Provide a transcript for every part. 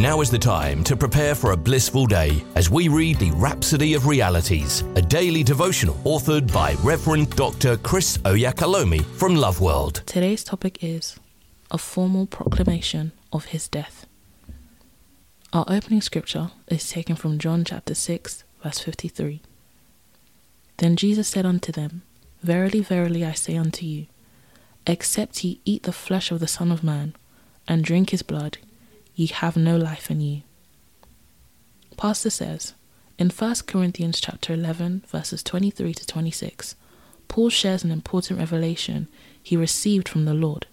Now is the time to prepare for a blissful day as we read the Rhapsody of Realities, a daily devotional authored by Reverend Dr. Chris Oyakhilome from Love World. Today's topic is a formal proclamation of his death. Our opening scripture is taken from John chapter 6, verse 53. Then Jesus said unto them, Verily, verily, I say unto you, except ye eat the flesh of the Son of Man and drink his blood, ye have no life in you. Pastor says in 1 Corinthians chapter 11 verses 23 to 26, Paul shares an important revelation he received from the Lord.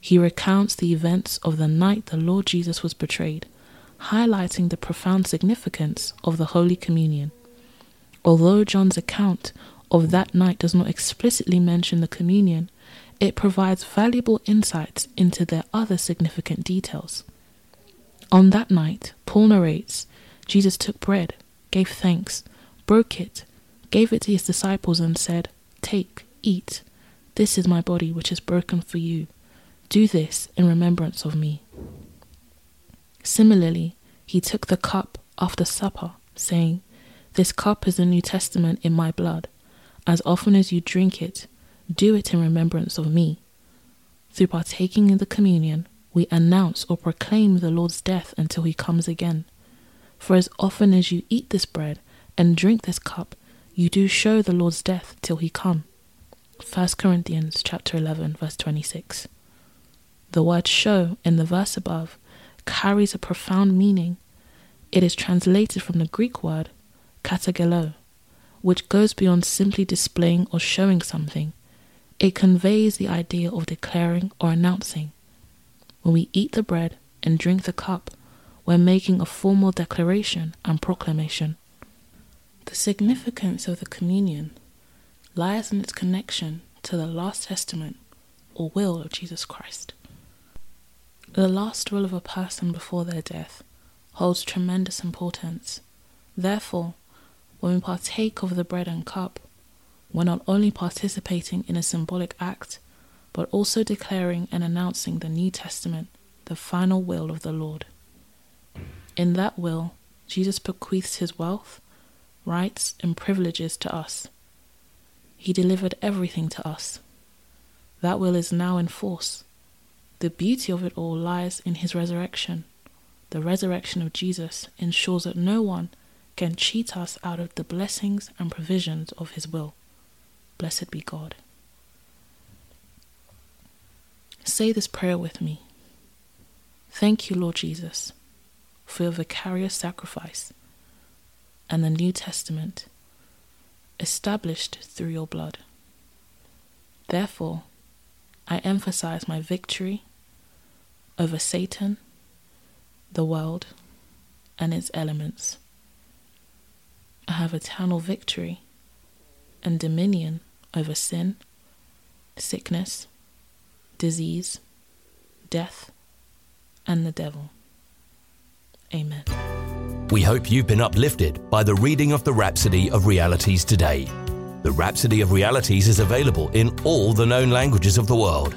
He recounts the events of the night the Lord Jesus was betrayed, highlighting the profound significance of the Holy Communion. Although John's account of that night does not explicitly mention the communion, it provides valuable insights into their other significant details. On that night, Paul narrates, Jesus took bread, gave thanks, broke it, gave it to his disciples, and said, Take, eat. This is my body, which is broken for you. Do this in remembrance of me. Similarly, he took the cup after supper, saying, This cup is the New Testament in my blood. As often as you drink it, do it in remembrance of me. Through partaking in the communion, we announce or proclaim the Lord's death until he comes again. For as often as you eat this bread and drink this cup, you do show the Lord's death till he come. 1 Corinthians chapter 11 verse 26. The word show in the verse above carries a profound meaning. It is translated from the Greek word katangello, which goes beyond simply displaying or showing something. It conveys the idea of declaring or announcing. When we eat the bread and drink the cup, we're making a formal declaration and proclamation. The significance of the communion lies in its connection to the last testament or will of Jesus Christ. The last will of a person before their death holds tremendous importance. Therefore, when we partake of the bread and cup, we're not only participating in a symbolic act, but also declaring and announcing the New Testament, the final will of the Lord. In that will, Jesus bequeaths his wealth, rights, and privileges to us. He delivered everything to us. That will is now in force. The beauty of it all lies in his resurrection. The resurrection of Jesus ensures that no one can cheat us out of the blessings and provisions of his will. Blessed be God. Say this prayer with me. Thank you, Lord Jesus, for your vicarious sacrifice and the New Testament established through your blood. Therefore, I emphasize my victory over Satan, the world, and its elements. I have eternal victory and dominion over sin, sickness, disease, death, and the devil. Amen. We hope you've been uplifted by the reading of the Rhapsody of Realities today. The Rhapsody of Realities is available in all the known languages of the world.